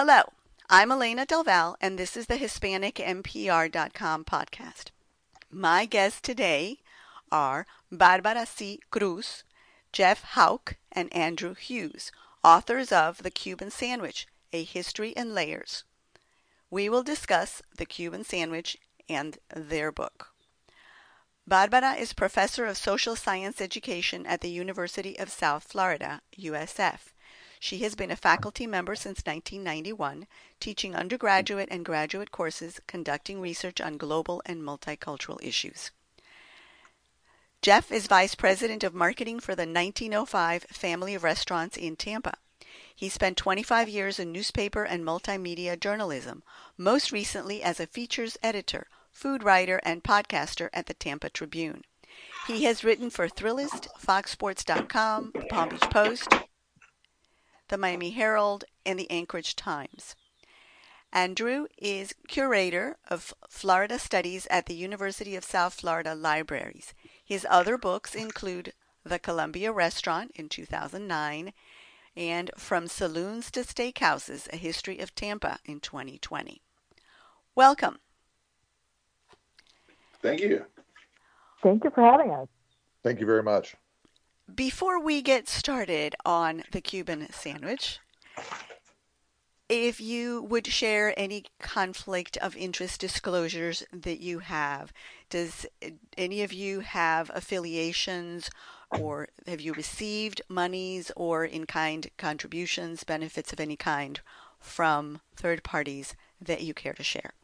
Hello, I'm Elena Del Val, and this is the HispanicMPR.com podcast. My guests today are Barbara C. Cruz, Jeff Houck, and Andrew Huse, authors of The Cuban Sandwich A History in Layers. We will discuss the Cuban sandwich and their book. Barbara is professor of social science education at the University of South Florida, USF. She has been a faculty member since 1991, teaching undergraduate and graduate courses, conducting research on global and multicultural issues. Jeff is vice president of marketing for the 1905 family of restaurants in Tampa. He spent 25 years in newspaper and multimedia journalism, most recently as a features editor, food writer, and podcaster at the Tampa Tribune. He has written for Thrillist, FoxSports.com, Palm Beach Post, the Miami Herald, and the Anchorage Times. Andrew is curator of Florida Studies at the University of South Florida Libraries. His other books include The Columbia Restaurant in 2009 and From Saloons to Steakhouses A History of Tampa in 2020. Welcome. Thank you. Thank you for having us. Thank you very much. Before we get started on the Cuban sandwich, if you would share any conflict of interest disclosures that you have. Does any of you have affiliations or have you received monies or in kind contributions, benefits of any kind from third parties that you care to share?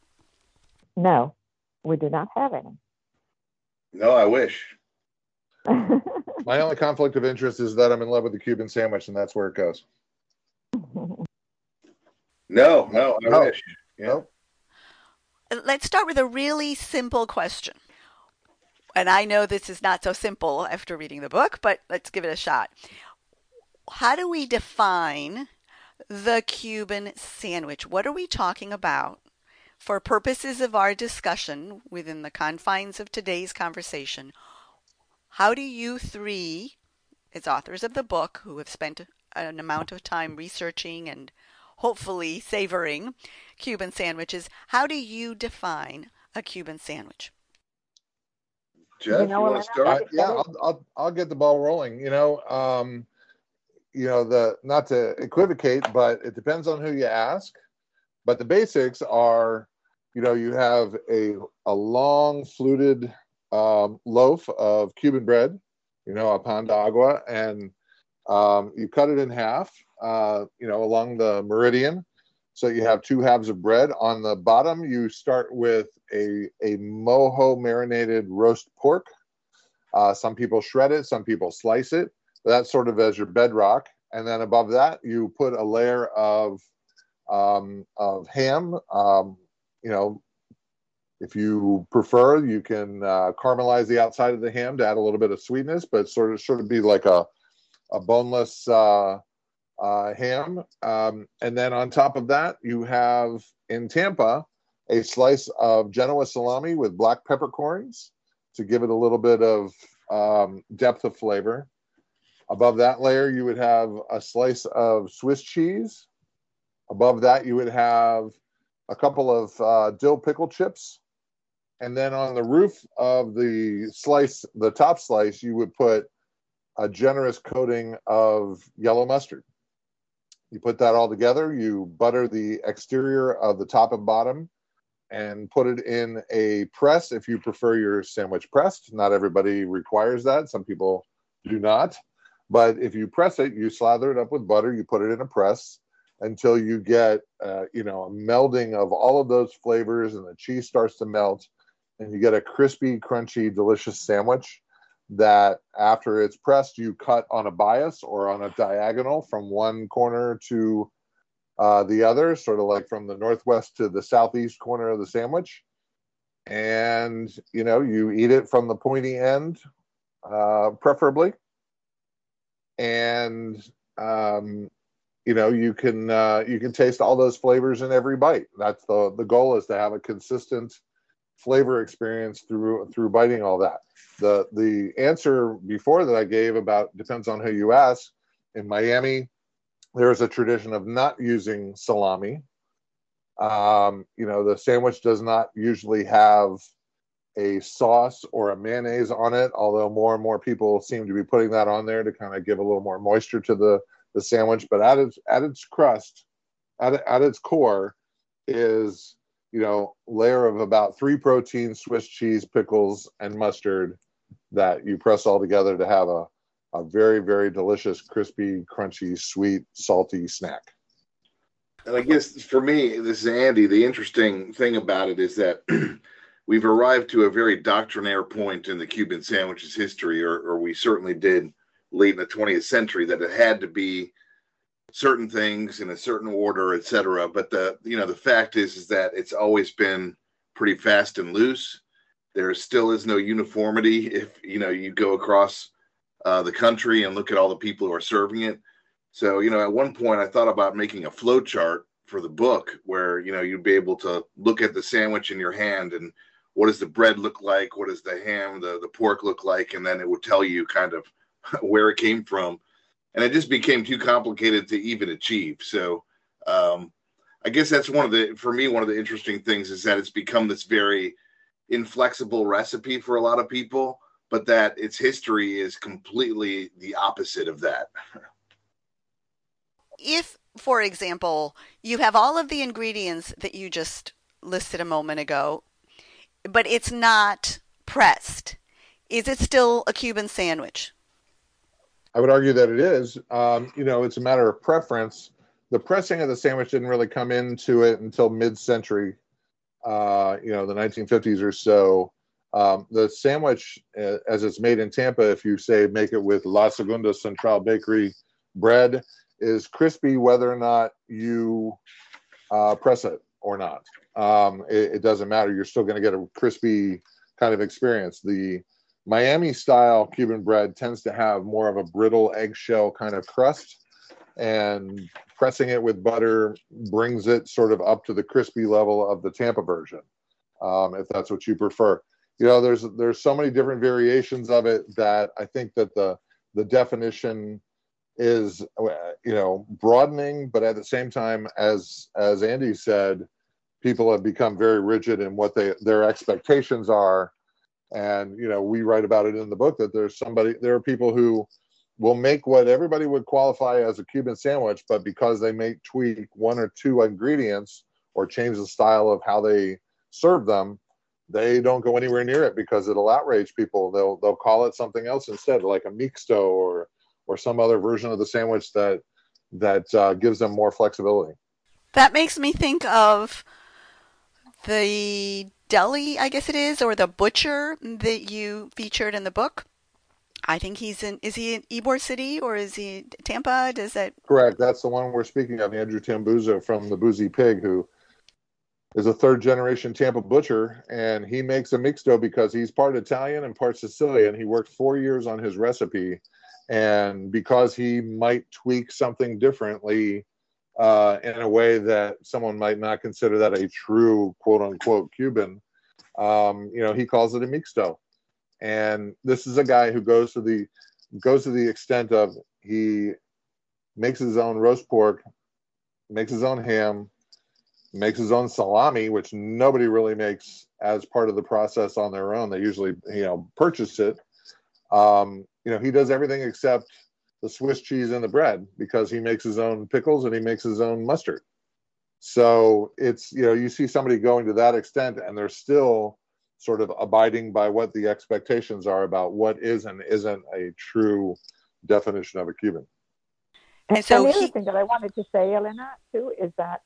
No, we do not have any. No, I wish. My only conflict of interest is that I'm in love with the Cuban sandwich, and that's where it goes. No, no, I No. wish. Yeah. Nope. Let's start with a really simple question. And I know this is not so simple after reading the book, but let's give it a shot. How do we define the Cuban sandwich? What are we talking about for purposes of our discussion within the confines of today's conversation? How do you three, as authors of the book, who have spent an amount of time researching and hopefully savoring Cuban sandwiches, how do you define a Cuban sandwich? Jeff, you, know want to start? I, yeah, I'll, I'll I'll get the ball rolling. You know, um, you know the not to equivocate, but it depends on who you ask. But the basics are, you know, you have a a long fluted um, loaf of Cuban bread, you know, a pan de agua, and um, you cut it in half, uh, you know, along the meridian. So you have two halves of bread. On the bottom, you start with a, a mojo marinated roast pork. Uh, some people shred it, some people slice it. That's sort of as your bedrock. And then above that, you put a layer of um, of ham. Um, you know, if you prefer, you can uh, caramelize the outside of the ham to add a little bit of sweetness, but sort of sort of be like a a boneless uh, uh, ham. Um, and then on top of that, you have in Tampa a slice of Genoa salami with black peppercorns to give it a little bit of um, depth of flavor. Above that layer, you would have a slice of Swiss cheese. Above that, you would have a couple of uh, dill pickle chips. And then on the roof of the slice, the top slice, you would put a generous coating of yellow mustard. You put that all together, you butter the exterior of the top and bottom and put it in a press if you prefer your sandwich pressed. Not everybody requires that, some people do not. But if you press it, you slather it up with butter, you put it in a press until you get, uh, you know, a melding of all of those flavors and the cheese starts to melt and you get a crispy, crunchy, delicious sandwich that after it's pressed, you cut on a bias or on a diagonal from one corner to uh, the other, sort of like from the northwest to the southeast corner of the sandwich. And, you know, you eat it from the pointy end, uh, preferably. And, um, you know, you can uh, you can taste all those flavors in every bite. That's the the goal is to have a consistent flavor experience through through biting all that. The the answer before that I gave about depends on who you ask. In Miami, there is a tradition of not using salami. Um, you know, the sandwich does not usually have a sauce or a mayonnaise on it, although more and more people seem to be putting that on there to kind of give a little more moisture to the, the sandwich. But at its at its crust, at, at its core, is you know layer of about three proteins, Swiss cheese, pickles, and mustard that you press all together to have a a very very delicious, crispy, crunchy, sweet, salty snack. And I guess for me, this is Andy. The interesting thing about it is that we've arrived to a very doctrinaire point in the Cuban sandwich's history, or, or we certainly did late in the 20th century, that it had to be certain things in a certain order, etc. But the you know the fact is is that it's always been pretty fast and loose. There still is no uniformity if you know you go across uh, the country and look at all the people who are serving it. So you know, at one point I thought about making a flow chart for the book where you know you'd be able to look at the sandwich in your hand and what does the bread look like what does the ham the, the pork look like and then it would tell you kind of where it came from and it just became too complicated to even achieve so um, i guess that's one of the for me one of the interesting things is that it's become this very inflexible recipe for a lot of people but that its history is completely the opposite of that if for example you have all of the ingredients that you just listed a moment ago but it's not pressed. Is it still a Cuban sandwich? I would argue that it is. Um, you know, it's a matter of preference. The pressing of the sandwich didn't really come into it until mid-century, uh, you know, the 1950s or so. Um, the sandwich, uh, as it's made in Tampa, if you say make it with La Segunda Central Bakery bread, is crispy whether or not you uh, press it or not um, it, it, doesn't matter. You're still going to get a crispy kind of experience. The Miami style Cuban bread tends to have more of a brittle eggshell kind of crust, and pressing it with butter brings it sort of up to the crispy level of the Tampa version, um, if that's what you prefer. You know, there's there's so many different variations of it that I think that the the definition is you know broadening, but at the same time, as as Andy said, people have become very rigid in what they their expectations are and you know we write about it in the book that there's somebody there are people who will make what everybody would qualify as a cuban sandwich but because they may tweak one or two ingredients or change the style of how they serve them they don't go anywhere near it because it'll outrage people. They'll they'll call it something else instead like a mixto or or some other version of the sandwich that that uh, gives them more flexibility. That makes me think of the deli, I guess it is, or the butcher that you featured in the book. I think he's in. Is he in Ybor City or is he Tampa? Does that correct? That's the one we're speaking of, Andrew Tambuzzo from the Boozy Pig, who is a third generation Tampa butcher, and he makes a mixto because he's part Italian and part Sicilian. He worked four years on his recipe, and because he might tweak something differently uh, in a way that someone might not consider that a true quote unquote Cuban. Um, you know, he calls it a mixto. And this is a guy who goes to the goes to the extent of he makes his own roast pork, makes his own ham, makes his own salami, which nobody really makes as part of the process on their own. They usually, you know, purchase it. Um, you know, he does everything except the Swiss cheese and the bread because he makes his own pickles and he makes his own mustard. So it's, you know, you see somebody going to that extent and they're still sort of abiding by what the expectations are about what is and isn't a true definition of a Cuban. And, so and the he, other thing that I wanted to say, Elena, too, is that,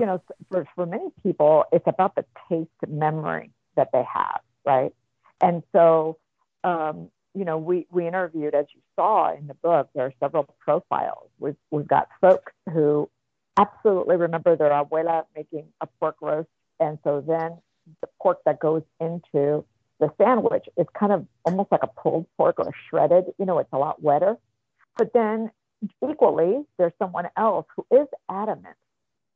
you know, for, for many people, it's about the taste memory that they have, right? And so, um, you know, we, we interviewed, as you saw in the book, there are several profiles. We've, we've got folks who absolutely remember their abuela making a pork roast. And so then the pork that goes into the sandwich is kind of almost like a pulled pork or shredded. You know, it's a lot wetter. But then equally, there's someone else who is adamant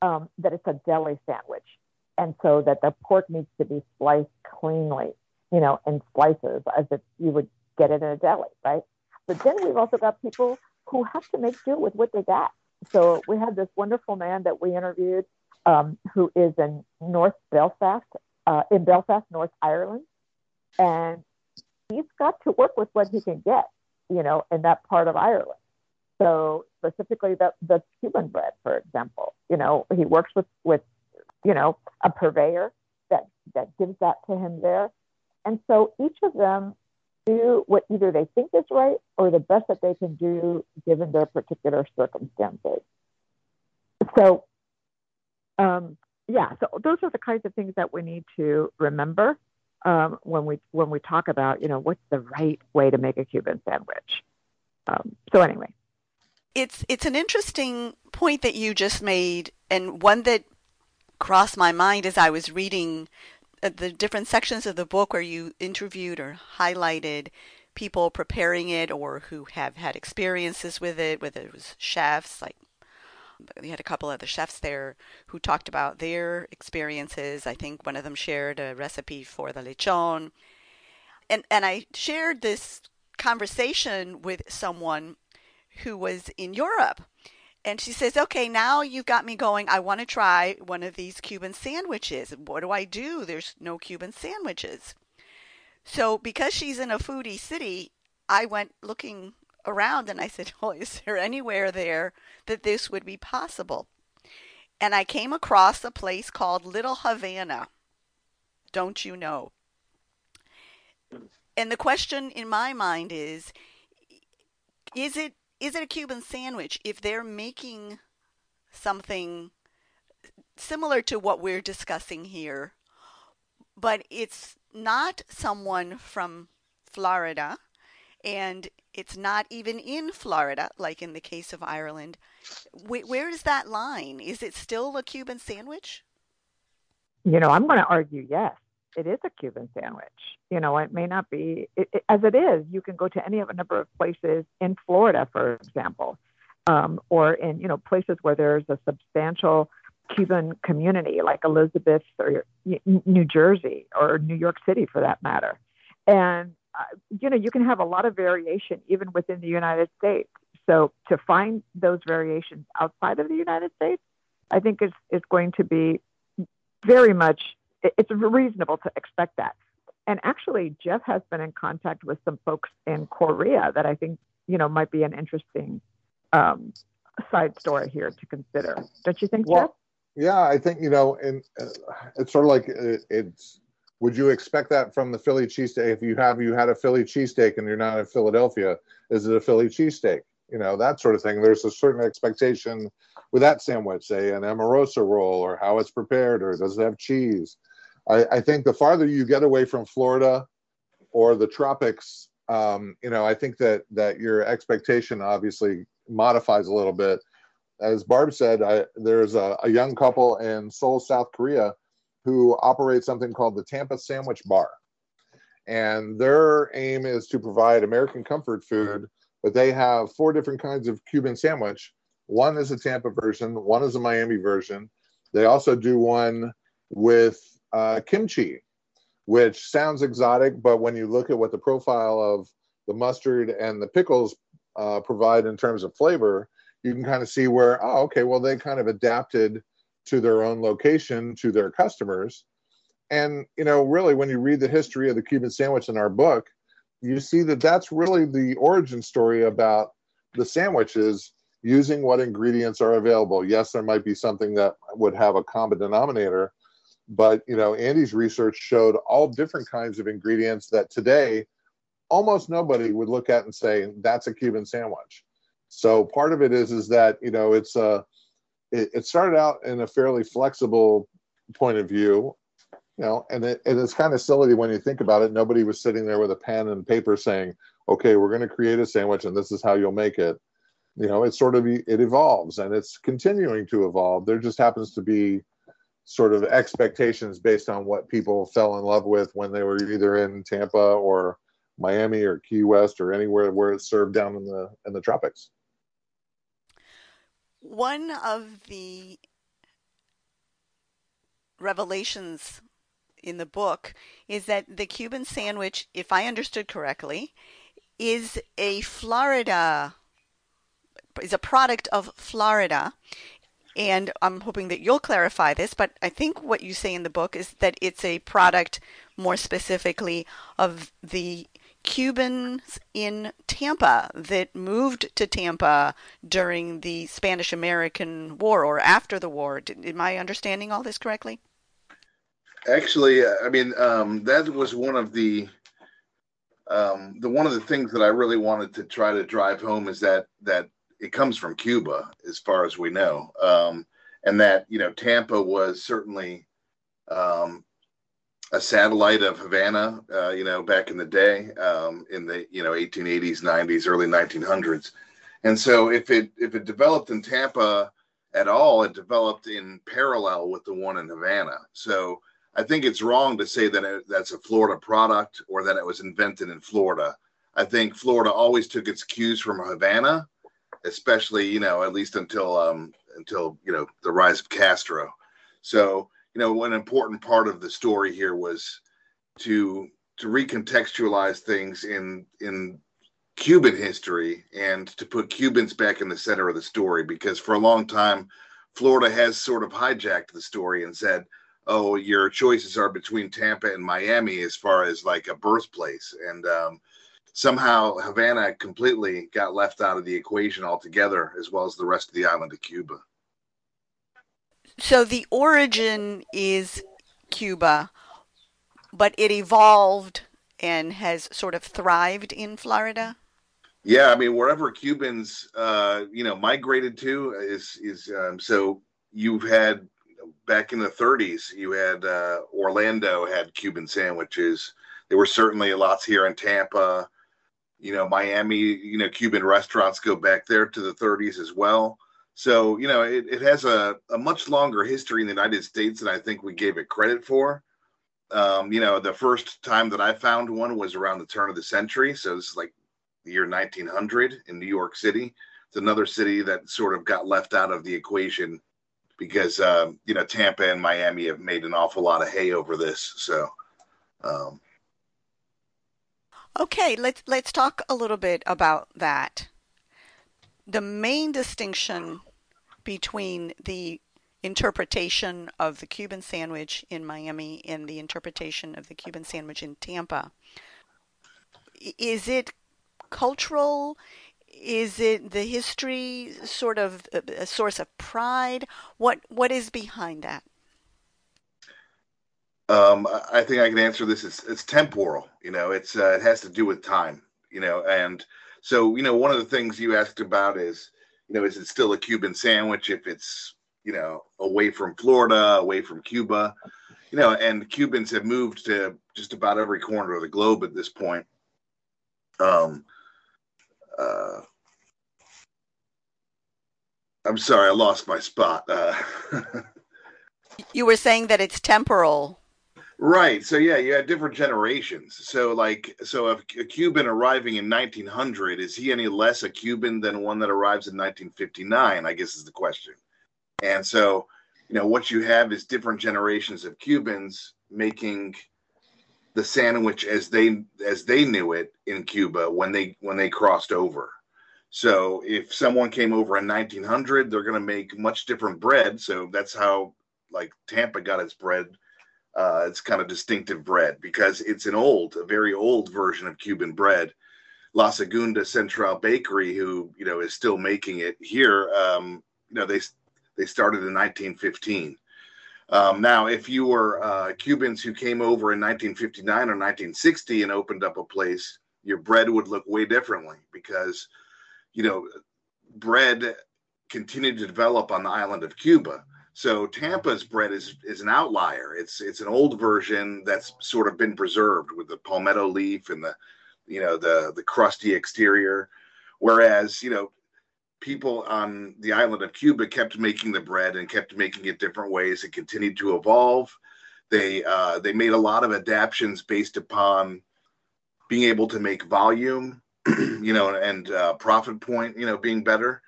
um, that it's a deli sandwich. And so that the pork needs to be sliced cleanly, you know, in slices as if you would get it in a deli, right? But then we've also got people who have to make do with what they got. so we had this wonderful man that we interviewed um, who is in North Belfast, uh, in Belfast, North Ireland, and he's got to work with what he can get, you know, in that part of Ireland. So specifically the, the Cuban bread, for example, you know, he works with, with, you know, a purveyor that, that gives that to him there. And so each of them do what either they think is right or the best that they can do given their particular circumstances. So, um, yeah, so those are the kinds of things that we need to remember um, when we when we talk about you know what's the right way to make a Cuban sandwich. Um, so anyway, it's it's an interesting point that you just made, and one that crossed my mind as I was reading Uh, the different sections of the book where you interviewed or highlighted people preparing it or who have had experiences with it, whether it was chefs, like we had a couple of the chefs there who talked about their experiences. I think one of them shared a recipe for the lechon. And and I shared this conversation with someone who was in Europe and she says, okay, now you've got me going. I want to try one of these Cuban sandwiches. What do I do? There's no Cuban sandwiches. So, because she's in a foodie city, I went looking around and I said, oh, is there anywhere there that this would be possible? And I came across a place called Little Havana. Don't you know? And the question in my mind is is it is it a Cuban sandwich if they're making something similar to what we're discussing here, but it's not someone from Florida and it's not even in Florida, like in the case of Ireland. Where is that line? Is it still a Cuban sandwich? You know, I'm going to argue yes it is a Cuban sandwich. You know, it may not be it, it, as it is. You can go to any of a number of places in Florida, for example, um, or in you know places where there's a substantial Cuban community, like Elizabeth or New Jersey or New York City, for that matter. And uh, you know, you can have a lot of variation even within the United States. So to find those variations outside of the United States, I think is is going to be very much it's reasonable to expect that. And actually, Jeff has been in contact with some folks in Korea that I think you know might be an interesting um, side story here to consider. Don't you think, well, Jeff? Yeah, I think you know, and uh, it's sort of like it, it's. Would you expect that from the Philly cheesesteak? If you have you had a Philly cheesesteak and you're not in Philadelphia, is it a Philly cheesesteak? You know that sort of thing. There's a certain expectation with that sandwich, say an Amoroso roll, or how it's prepared, or does it have cheese? I, I think the farther you get away from Florida or the tropics, um, you know, I think that that your expectation obviously modifies a little bit. As Barb said, I, there's a, a young couple in Seoul, South Korea, who operate something called the Tampa Sandwich Bar, and their aim is to provide American comfort food. But they have four different kinds of Cuban sandwich. One is a Tampa version, one is a Miami version. They also do one with uh, kimchi, which sounds exotic, but when you look at what the profile of the mustard and the pickles uh, provide in terms of flavor, you can kind of see where, oh, okay, well, they kind of adapted to their own location, to their customers. And, you know, really, when you read the history of the Cuban sandwich in our book, you see that that's really the origin story about the sandwiches using what ingredients are available. Yes, there might be something that would have a common denominator, but you know andy's research showed all different kinds of ingredients that today almost nobody would look at and say that's a cuban sandwich. So part of it is is that you know it's a uh, it, it started out in a fairly flexible point of view you know and, it, and it's kind of silly when you think about it. Nobody was sitting there with a pen and paper saying okay we're going to create a sandwich and this is how you'll make it. You know it sort of it evolves and it's continuing to evolve. There just happens to be sort of expectations based on what people fell in love with when they were either in Tampa or Miami or Key West or anywhere where it's served down in the in the tropics. One of the revelations in the book is that the Cuban sandwich, if I understood correctly, is a Florida is a product of Florida. And I'm hoping that you'll clarify this, but I think what you say in the book is that it's a product more specifically of the Cubans in Tampa that moved to Tampa during the Spanish American War or after the war. Am I understanding all this correctly? Actually, I mean, um, that was one of the um, the one of the things that I really wanted to try to drive home is that that it comes from Cuba, as far as we know, um, and that you know Tampa was certainly um, a satellite of Havana, uh, you know, back in the day, um, in the you know 1880s, 90s, early 1900s, and so if it if it developed in Tampa at all, it developed in parallel with the one in Havana. So I think it's wrong to say that it, that's a Florida product or that it was invented in Florida. I think Florida always took its cues from Havana, especially you know at least until um, until you know the rise of Castro. So you know, one important part of the story here was to to recontextualize things in in Cuban history and to put Cubans back in the center of the story because for a long time Florida has sort of hijacked the story and said, "Oh, your choices are between Tampa and Miami as far as like a birthplace," and um, somehow Havana completely got left out of the equation altogether, as well as the rest of the island of Cuba. So the origin is Cuba, but it evolved and has sort of thrived in Florida. Yeah, I mean wherever Cubans, uh, you know, migrated to is is um, so you've had back in the 30s, you had uh, Orlando had Cuban sandwiches. There were certainly lots here in Tampa. You know, Miami, you know, Cuban restaurants go back there to the 30s as well. So, you know, it, it has a, a much longer history in the United States than I think we gave it credit for. Um, you know, the first time that I found one was around the turn of the century. So is like the year 1900 in New York City. It's another city that sort of got left out of the equation because, um, you know, Tampa and Miami have made an awful lot of hay over this. So, um, okay, let's let's talk a little bit about that the main distinction between the interpretation of the Cuban sandwich in Miami and the interpretation of the Cuban sandwich in Tampa is it cultural? Is it the history sort of uh, a source of pride? What what is behind that? Um, I think I can answer this. It's, it's temporal. You know, it's uh, it has to do with time. You know, and so, you know, one of the things you asked about is, you know, is it still a Cuban sandwich if it's, you know, away from Florida, away from Cuba? You know, and Cubans have moved to just about every corner of the globe at this point. Um, uh, I'm sorry, I lost my spot. Uh, you were saying that it's temporal. Right. So yeah, you had different generations. So like, so if a Cuban arriving in 1900 is he any less a Cuban than one that arrives in 1959? I guess is the question. And so, you know, what you have is different generations of Cubans making the sandwich as they as they knew it in Cuba when they when they crossed over. So if someone came over in 1900, they're going to make much different bread. So that's how like Tampa got its bread uh, it's kind of distinctive bread because it's an old, a very old version of Cuban bread. La Segunda Central Bakery, who you know is still making it here, um, you know they they started in 1915. Um, now, if you were uh, Cubans who came over in 1959 or 1960 and opened up a place, your bread would look way differently because, you know, bread continued to develop on the island of Cuba. So Tampa's bread is is an outlier. It's it's an old version that's sort of been preserved with the palmetto leaf and the you know the the crusty exterior, whereas you know people on the island of Cuba kept making the bread and kept making it different ways. It continued to evolve. They uh, they made a lot of adaptations based upon being able to make volume, you know, and uh, profit point, you know, being better.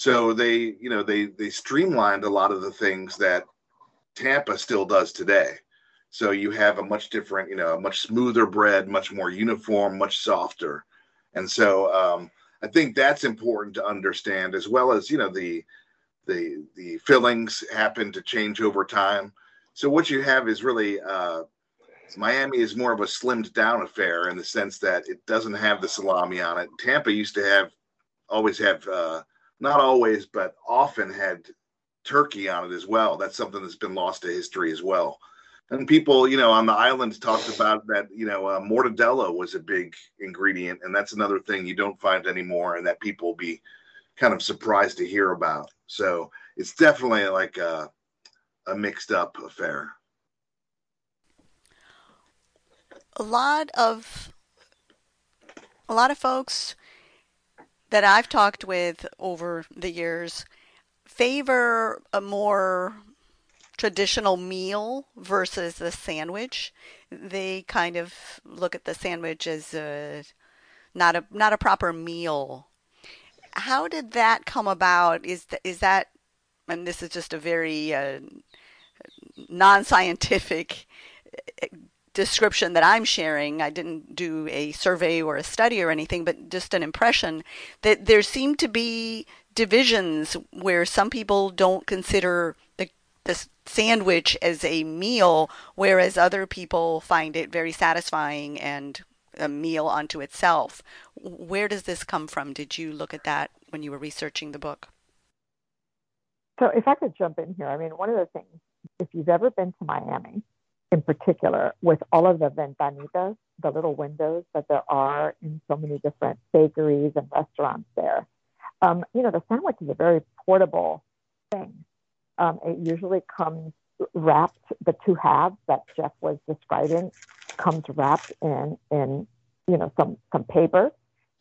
So they, you know, they they streamlined a lot of the things that Tampa still does today. So you have a much different, you know, a much smoother bread, much more uniform, much softer. And so um, I think that's important to understand, as well as you know the the the fillings happen to change over time. So what you have is really uh, Miami is more of a slimmed down affair in the sense that it doesn't have the salami on it. Tampa used to have always have uh, not always but often had turkey on it as well. That's something that's been lost to history as well. And people, you know, on the islands talked about that, you know, uh, mortadella was a big ingredient, and that's another thing you don't find anymore, and that people will be kind of surprised to hear about. So it's definitely like a, a mixed up affair. A lot of a lot of folks that I've talked with over the years favor a more traditional meal versus the sandwich. They kind of look at the sandwich as a, not a not a proper meal. How did that come about? Is th- is that and this is just a very uh, non-scientific description that I'm sharing. I didn't do a survey or a study or anything, but just an impression that there seem to be divisions where some people don't consider the the sandwich as a meal, whereas other people find it very satisfying and a meal unto itself. Where does this come from? Did you look at that when you were researching the book? So, if I could jump in here, I mean, one of the things, if you've ever been to Miami in particular, with all of the ventanitas, the little windows that there are in so many different bakeries and restaurants there, um, you know, the sandwich is a very portable thing. Um, it usually comes wrapped, the two halves that Jeff was describing comes wrapped in, in you know, some, some paper.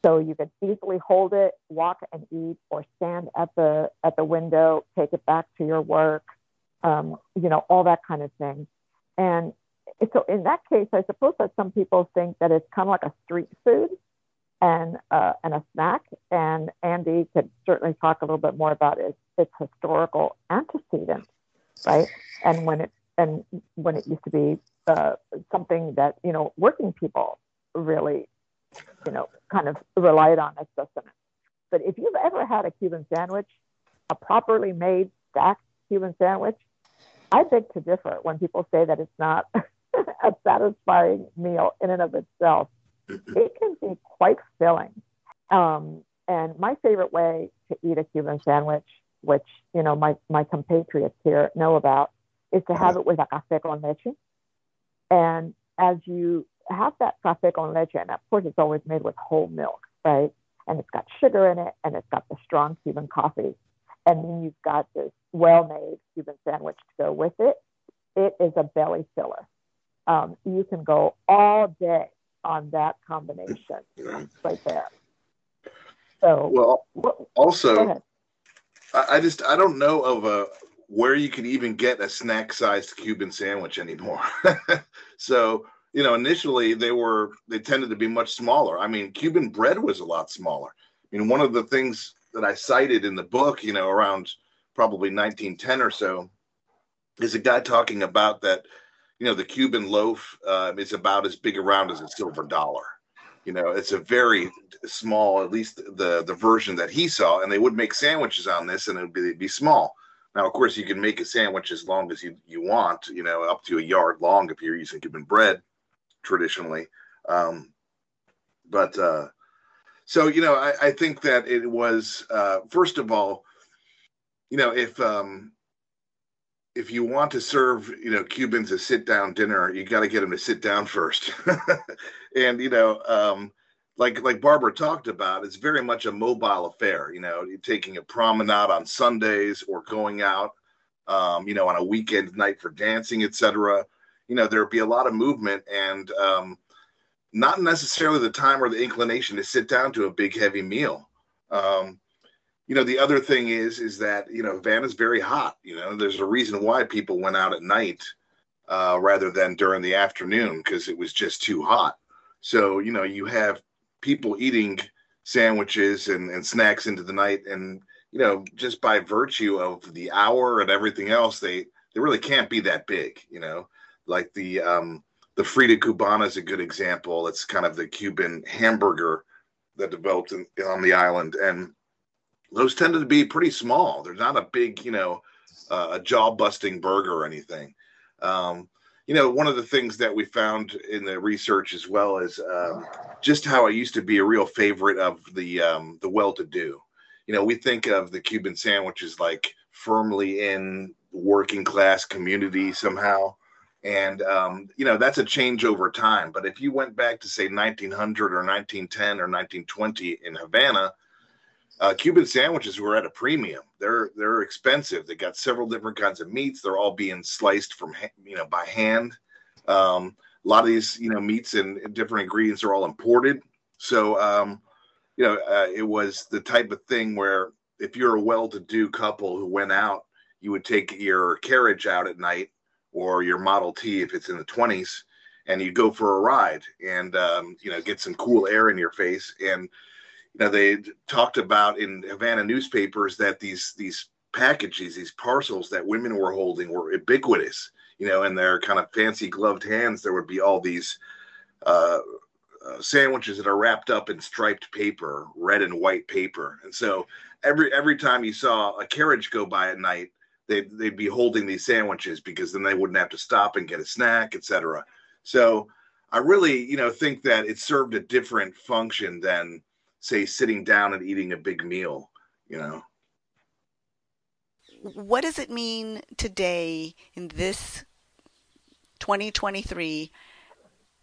So you could easily hold it, walk and eat, or stand at the at the window, take it back to your work, um, you know, all that kind of thing. And so in that case, I suppose that some people think that it's kind of like a street food and uh, and a snack. And Andy could certainly talk a little bit more about its, its historical antecedent, right? And when it and when it used to be uh, something that you know working people really, you know, kind of relied on as sustenance. But if you've ever had a Cuban sandwich, a properly made stacked Cuban sandwich, I beg to differ when people say that it's not a satisfying meal in and of itself it can be quite filling. Um, and my favorite way to eat a Cuban sandwich, which you know my my compatriots here know about, is to have it with a café con leche. And as you have that café con leche, and of course it's always made with whole milk, right? And it's got sugar in it, and it's got the strong Cuban coffee, and then you've got this well-made Cuban sandwich to go with it. It is a belly filler. Um, you can go all day on that combination right there. So well, also, I just I don't know of a where you can even get a snack sized Cuban sandwich anymore. so you know, initially they were they tended to be much smaller. I mean, Cuban bread was a lot smaller. I mean, one of the things that I cited in the book, you know, around probably 1910 or so, is a guy talking about that you know the Cuban loaf uh, is about as big around as a silver dollar. You know, it's a very small, at least the the version that he saw, and they would make sandwiches on this, and it would be, be small. Now, of course, you can make a sandwich as long as you, you want, you know, up to a yard long if you're using Cuban bread traditionally. Um, but uh, so, you know, I, I think that it was, uh, first of all, you know, if um, if you want to serve, you know, Cubans a sit down dinner, you got to get them to sit down first. and, you know, um, like like Barbara talked about, it's very much a mobile affair. You know, taking a promenade on Sundays or going out, um, you know, on a weekend night for dancing, etc. You know, there'd be a lot of movement and um, not necessarily the time or the inclination to sit down to a big heavy meal. Um, you know, the other thing is, is that, you know, Havana's very hot. You know, there's a reason why people went out at night uh, rather than during the afternoon because it was just too hot. So, you know, you have people eating sandwiches and, and snacks into the night. And, you know, just by virtue of the hour and everything else, they, they really can't be that big, you know, like the, um, the Frita Cubana is a good example. It's kind of the Cuban hamburger that developed in, on the island, and those tended to be pretty small. They're not a big, you know, uh, a jaw busting burger or anything. Um, you know, one of the things that we found in the research as well is um, just how it used to be a real favorite of the um, the well-to-do. You know, we think of the Cuban sandwich as like firmly in working class community somehow, and um, you know that's a change over time. But if you went back to say 1900 or 1910 or 1920 in Havana, uh, Cuban sandwiches were at a premium. They're they're expensive. They got several different kinds of meats. They're all being sliced from you know by hand. Um, a lot of these you know meats and different ingredients are all imported. So um, you know uh, it was the type of thing where if you're a well-to-do couple who went out, you would take your carriage out at night or your Model T if it's in the 20s, and you go for a ride and um, you know get some cool air in your face and you know they talked about in Havana newspapers that these these packages, these parcels that women were holding were ubiquitous. You know, in their kind of fancy gloved hands, there would be all these uh, uh, sandwiches that are wrapped up in striped paper, red and white paper, and so every every time you saw a carriage go by at night, they'd they'd be holding these sandwiches because then they wouldn't have to stop and get a snack, etc. So I really, you know, think that it served a different function than say sitting down and eating a big meal you know? What does it mean today in this 2023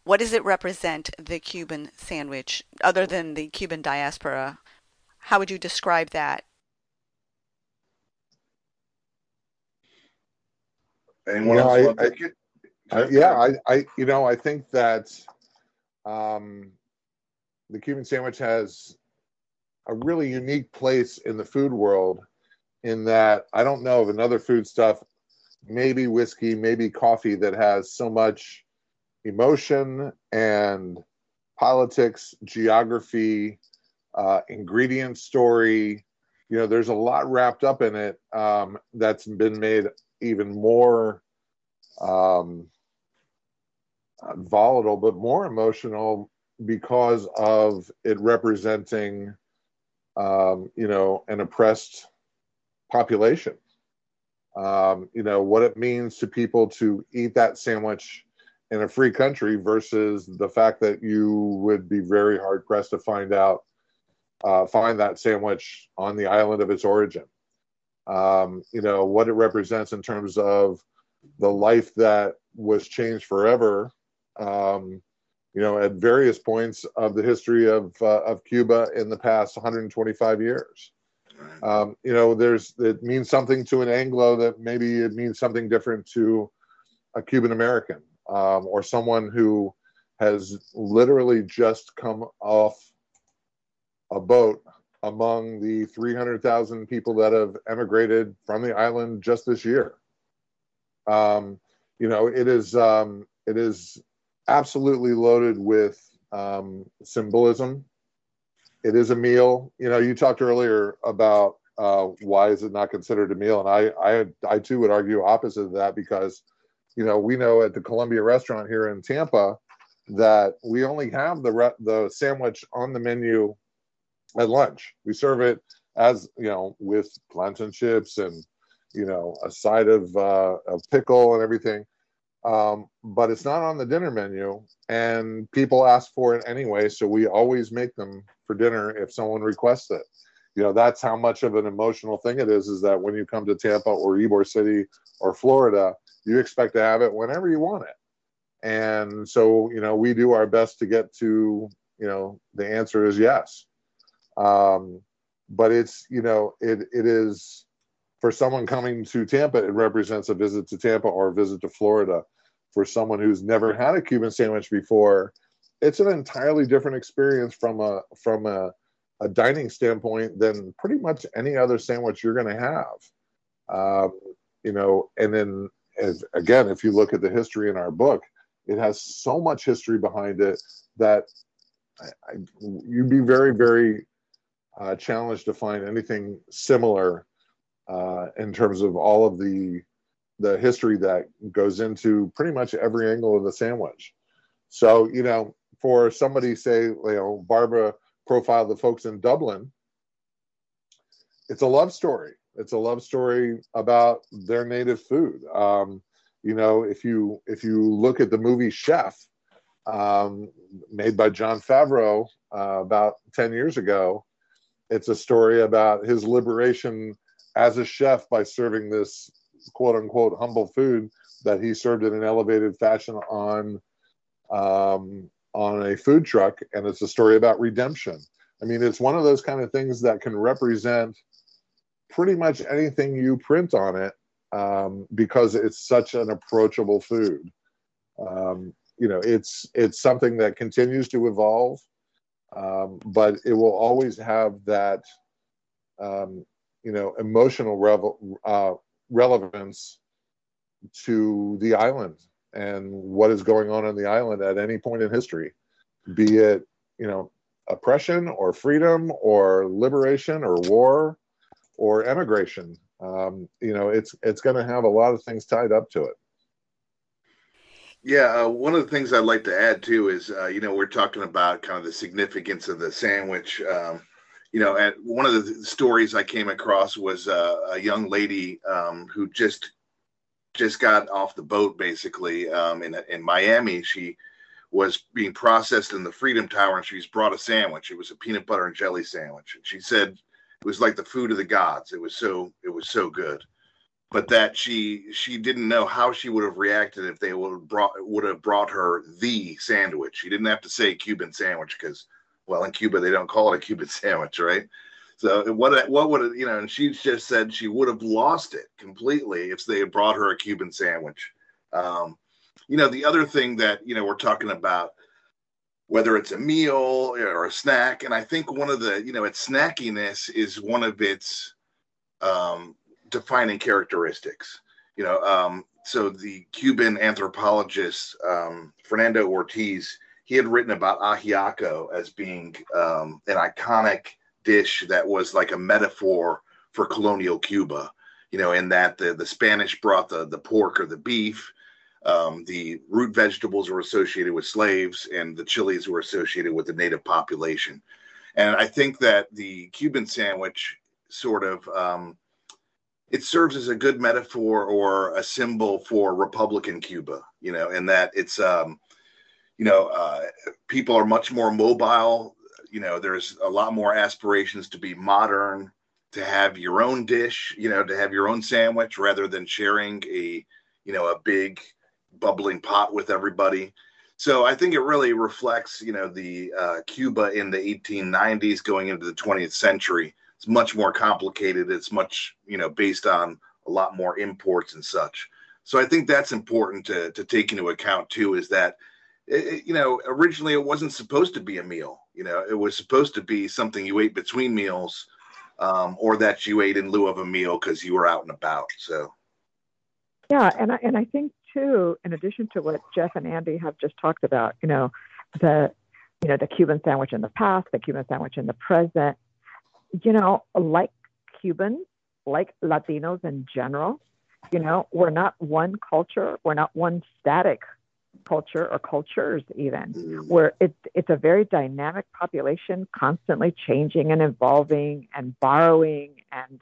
what does it represent the cuban sandwich other than the cuban diaspora? How would you describe that anyone else I, I, I, yeah I, I you know i think that um the Cuban sandwich has a really unique place in the food world in that I don't know of another food stuff, maybe whiskey, maybe coffee that has so much emotion and politics, geography, uh, ingredient story. You know, there's a lot wrapped up in it um, that's been made even more um, volatile, but more emotional because of it representing, um, you know, an oppressed population. Um, you know, what it means to people to eat that sandwich in a free country versus the fact that you would be very hard pressed to find out, uh, find that sandwich on the island of its origin. Um, you know, what it represents in terms of the life that was changed forever um, you know, at various points of the history of uh, of Cuba in the past 125 years. Um, you know, there's it means something to an Anglo that maybe it means something different to a Cuban American um, or someone who has literally just come off a boat among the 300,000 people that have emigrated from the island just this year. Um, you know, it is um, it is absolutely loaded with um, symbolism. It is a meal. You know, you talked earlier about uh, why is it not considered a meal, and I, I, I too would argue opposite of that because, you know, we know at the Columbia restaurant here in Tampa that we only have the re- the sandwich on the menu at lunch. We serve it as you know with plantain chips and you know a side of uh, of pickle and everything. Um, but it's not on the dinner menu and people ask for it anyway so we always make them for dinner if someone requests it. You know that's how much of an emotional thing it is is that when you come to tampa or ybor city or florida you expect to have it whenever you want it. And so you know we do our best to get to you know the answer is yes um, but it's you know it it is for someone coming to Tampa, it represents a visit to Tampa or a visit to Florida for someone who's never had a Cuban sandwich before, it's an entirely different experience from a from a, a dining standpoint than pretty much any other sandwich you're going to have. Um, you know, and then as, again, if you look at the history in our book, it has so much history behind it that I, I, you'd be very, very uh, challenged to find anything similar uh, in terms of all of the the history that goes into pretty much every angle of the sandwich. So, you know, for somebody say, you know, Barbara profile the folks in Dublin, it's a love story. It's a love story about their native food. Um, you know, if you if you look at the movie Chef, um, made by Jon Favreau uh, about ten years ago, it's a story about his liberation as a chef by serving this quote unquote humble food that he served in an elevated fashion on um, on a food truck, and it's a story about redemption. I mean, it's one of those kind of things that can represent pretty much anything you print on it um, because it's such an approachable food. Um, you know, it's it's something that continues to evolve, um, but it will always have that um, you know emotional revel- uh, relevance to the island and what is going on on the island at any point in history, be it you know oppression or freedom or liberation or war or emigration. Um, you know, it's it's going to have a lot of things tied up to it. Yeah, uh, one of the things I'd like to add too is, uh, you know, we're talking about kind of the significance of the sandwich. Um, you know, and one of the stories I came across was uh, a young lady um, who just just got off the boat, basically um, in in Miami. She was being processed in the Freedom Tower, and she brought a sandwich. It was a peanut butter and jelly sandwich. And she said it was like the food of the gods. It was so it was so good. But that she she didn't know how she would have reacted if they would have brought would have brought her the sandwich. She didn't have to say Cuban sandwich because well in Cuba they don't call it a Cuban sandwich, right? So what what would it, you know? And she just said she would have lost it completely if they had brought her a Cuban sandwich. Um, you know, the other thing that you know we're talking about whether it's a meal or a snack. And I think one of the, you know, its snackiness is one of its um, defining characteristics. You know, um, so the Cuban anthropologist um, Fernando Ortiz, he had written about ajiaco as being um, an iconic dish that was like a metaphor for colonial Cuba. You know, in that the the Spanish brought the the pork or the beef, um, the root vegetables were associated with slaves, and the chilies were associated with the native population. And I think that the Cuban sandwich sort of um, it serves as a good metaphor or a symbol for Republican Cuba, you know, in that it's um, you know uh, people are much more mobile. You know, there's a lot more aspirations to be modern, to have your own dish, you know, to have your own sandwich rather than sharing a you know a big bubbling pot with everybody. So I think it really reflects, you know, the uh, Cuba in the 1890s going into the 20th century. It's much more complicated. It's much, you know, based on a lot more imports and such. So I think that's important to to take into account too. Is that, it, you know, originally it wasn't supposed to be a meal. You know, it was supposed to be something you ate between meals, um, or that you ate in lieu of a meal because you were out and about. So. Yeah, and I, and I think too, in addition to what Jeff and Andy have just talked about, you know, the you know the Cuban sandwich in the past, the Cuban sandwich in the present, you know, like Cubans, like Latinos in general, you know, we're not one culture, we're not one static culture or cultures even mm. where it, it's a very dynamic population constantly changing and evolving and borrowing and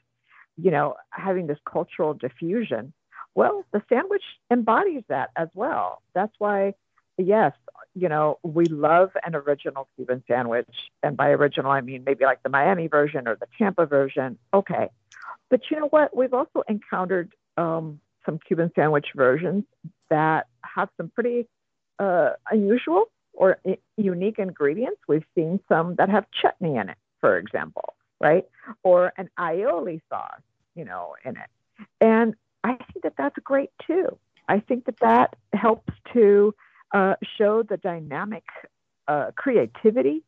you know having this cultural diffusion well, the sandwich embodies that as well. That's why, yes, you know, we love an original Cuban sandwich. And by original, I mean maybe like the Miami version or the Tampa version. Okay. But you know what? We've also encountered um, some Cuban sandwich versions that have some pretty uh, unusual or I- unique ingredients. We've seen some that have chutney in it, for example, right? Or an aioli sauce, you know, in it. And I think that that's great too. I think that that helps to uh, show the dynamic uh, creativity,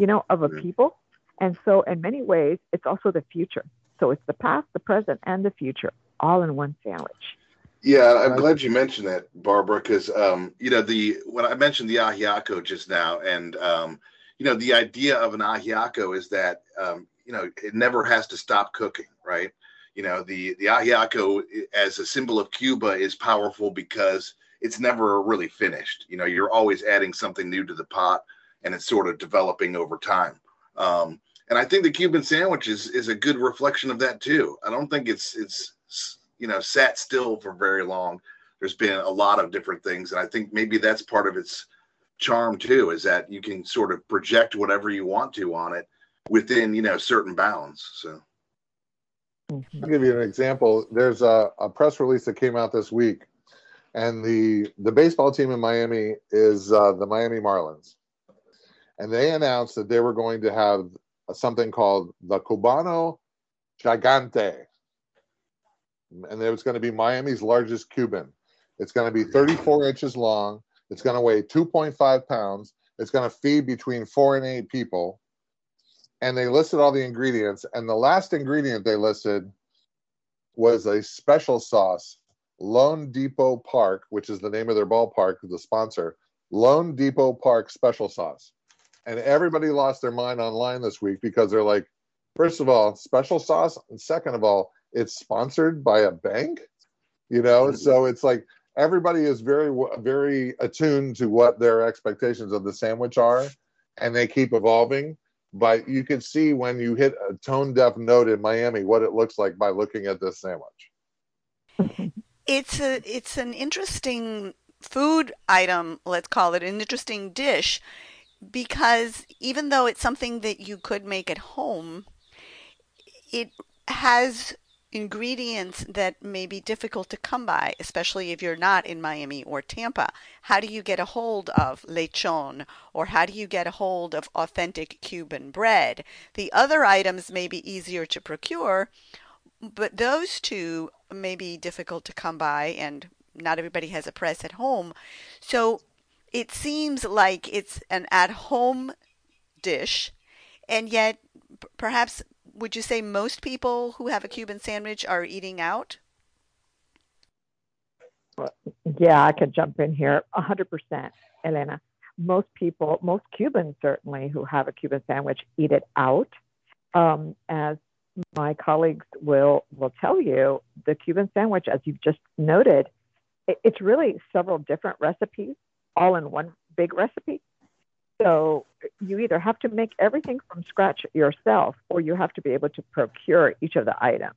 you know, of a mm-hmm. people. And so, in many ways, it's also the future. So it's the past, the present, and the future all in one sandwich. Yeah, I'm glad you mentioned that, Barbara, because um, you know the when I mentioned the ajiaco just now, and um, you know the idea of an ajiaco is that um, you know it never has to stop cooking, right? you know the the ajiaco as a symbol of Cuba is powerful because it's never really finished. You know, you're always adding something new to the pot, and it's sort of developing over time. Um, and I think the Cuban sandwich is is a good reflection of that too. I don't think it's it's you know sat still for very long. There's been a lot of different things, and I think maybe that's part of its charm too, is that you can sort of project whatever you want to on it within you know certain bounds. So. I'll give you an example. There's a, a press release that came out this week, and the the baseball team in Miami is uh, the Miami Marlins, and they announced that they were going to have something called the Cubano Gigante, and it was going to be Miami's largest Cuban. It's going to be 34 inches long. It's going to weigh 2.5 pounds. It's going to feed between four and eight people and they listed all the ingredients. And the last ingredient they listed was a special sauce, loanDepot Park, which is the name of their ballpark, the sponsor, loanDepot Park special sauce. And everybody lost their mind online this week because they're like, first of all, special sauce, and second of all, it's sponsored by a bank, you know. Mm-hmm. So it's like everybody is very, very attuned to what their expectations of the sandwich are, and they keep evolving but you can see when you hit a tone deaf note in Miami what it looks like by looking at this sandwich. It's a it's an interesting food item, let's call it an interesting dish because even though it's something that you could make at home, it has ingredients that may be difficult to come by, especially if you're not in Miami or Tampa. How do you get a hold of lechon or how do you get a hold of authentic Cuban bread? The other items may be easier to procure, but those two may be difficult to come by and not everybody has a press at home. So it seems like it's an at home dish and yet perhaps would you say most people who have a Cuban sandwich are eating out? Yeah, I could jump in here 100%, Elena. Most people, most Cubans certainly who have a Cuban sandwich eat it out. Um, as my colleagues will will tell you, the Cuban sandwich, as you've just noted, it, it's really several different recipes all in one big recipe. So you either have to make everything from scratch yourself or you have to be able to procure each of the items.